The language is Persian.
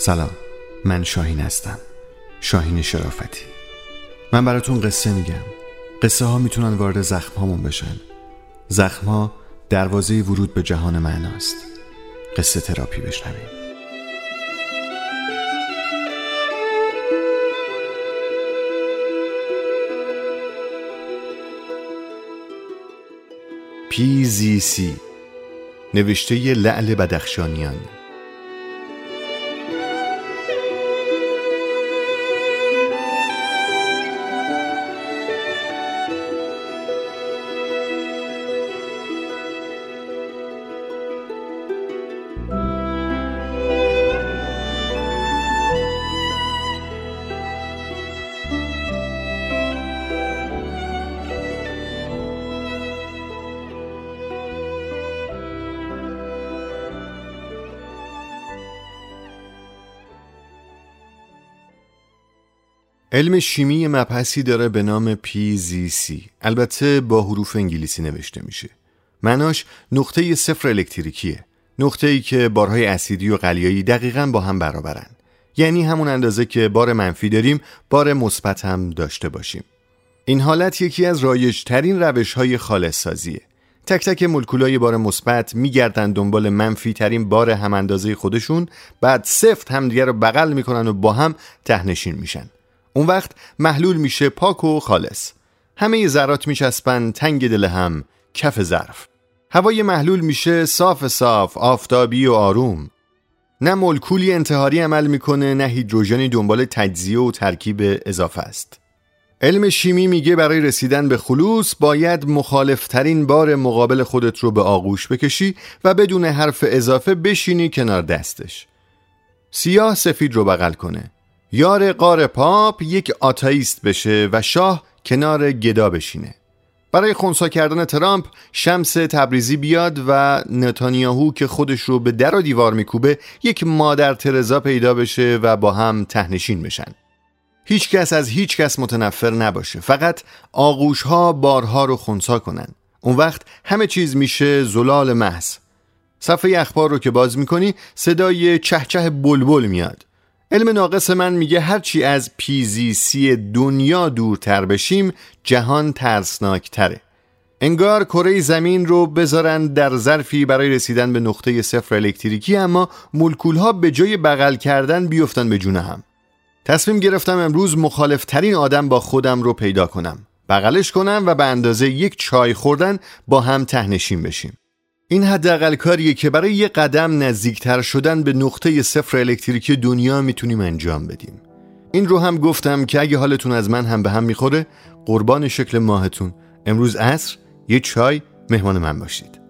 سلام من شاهین هستم شاهین شرافتی. من براتون قصه میگم. قصه ها می‌تونن وارد زخم هامون بشن. زخم ها دروازه ورود به جهان معناست. قصه تراپی بشنویم. سی نوشته لعل بدخشانیان. علم شیمی مبحثی داره به نام PZC البته با حروف انگلیسی نوشته میشه. معناش نقطه صفر الکتریکیه. نقطه ای که بارهای اسیدی و قلیایی دقیقا با هم برابرن. یعنی همون اندازه که بار منفی داریم بار مثبت هم داشته باشیم. این حالت یکی از رایج ترین روش های خالص سازیه تک تک مولکولای بار مثبت میگردن دنبال منفی ترین بار هم اندازه خودشون بعد سفت همدیگه رو بغل می‌کنن و با هم تهنشین میشن. اون وقت محلول میشه پاک و خالص. همه ذرات میچسبن تنگ دل هم کف ظرف. هوای محلول میشه صاف صاف آفتابی و آروم. نه مولکولی انتحاری عمل می‌کنه نه هیدروژنی دنبال تجزیه و ترکیب اضافه است. علم شیمی میگه برای رسیدن به خلوص باید مخالفترین بار مقابل خودت رو به آغوش بکشی و بدون حرف اضافه بشینی کنار دستش. سیاه سفید رو بغل کنه. یار قار پاپ یک آتاییست بشه و شاه کنار گدا بشینه. برای خونسا کردن ترامپ شمس تبریزی بیاد و نتانیاهو که خودش رو به در و دیوار میکوبه یک مادر ترزا پیدا بشه و با هم تهنشین بشن. هیچ کس از هیچ کس متنفر نباشه. فقط آغوش ها بارها رو خونسا کنن. اون وقت همه چیز میشه زلال محض. صفحه اخبار رو که باز می‌کنی صدای چهچه بلبل میاد. علم ناقص من میگه هرچی از پیزیسی دنیا دورتر بشیم جهان ترسناکتره. انگار کره زمین رو بذارن در ظرفی برای رسیدن به نقطه صفر الکتریکی اما مولکول ها به جای بغل کردن بیفتن به جون هم. تصمیم گرفتم امروز مخالفترین آدم با خودم رو پیدا کنم. بغلش کنم و به اندازه یک چای خوردن با هم تهنشین بشیم. این حداقل کاریه که برای یه قدم نزدیکتر شدن به نقطه صفر الکتریکی دنیا می‌تونیم انجام بدیم. این رو هم گفتم که اگه حالتون از من هم به هم می‌خوره قربان شکل ماهتون. امروز عصر یه چای مهمان من باشید.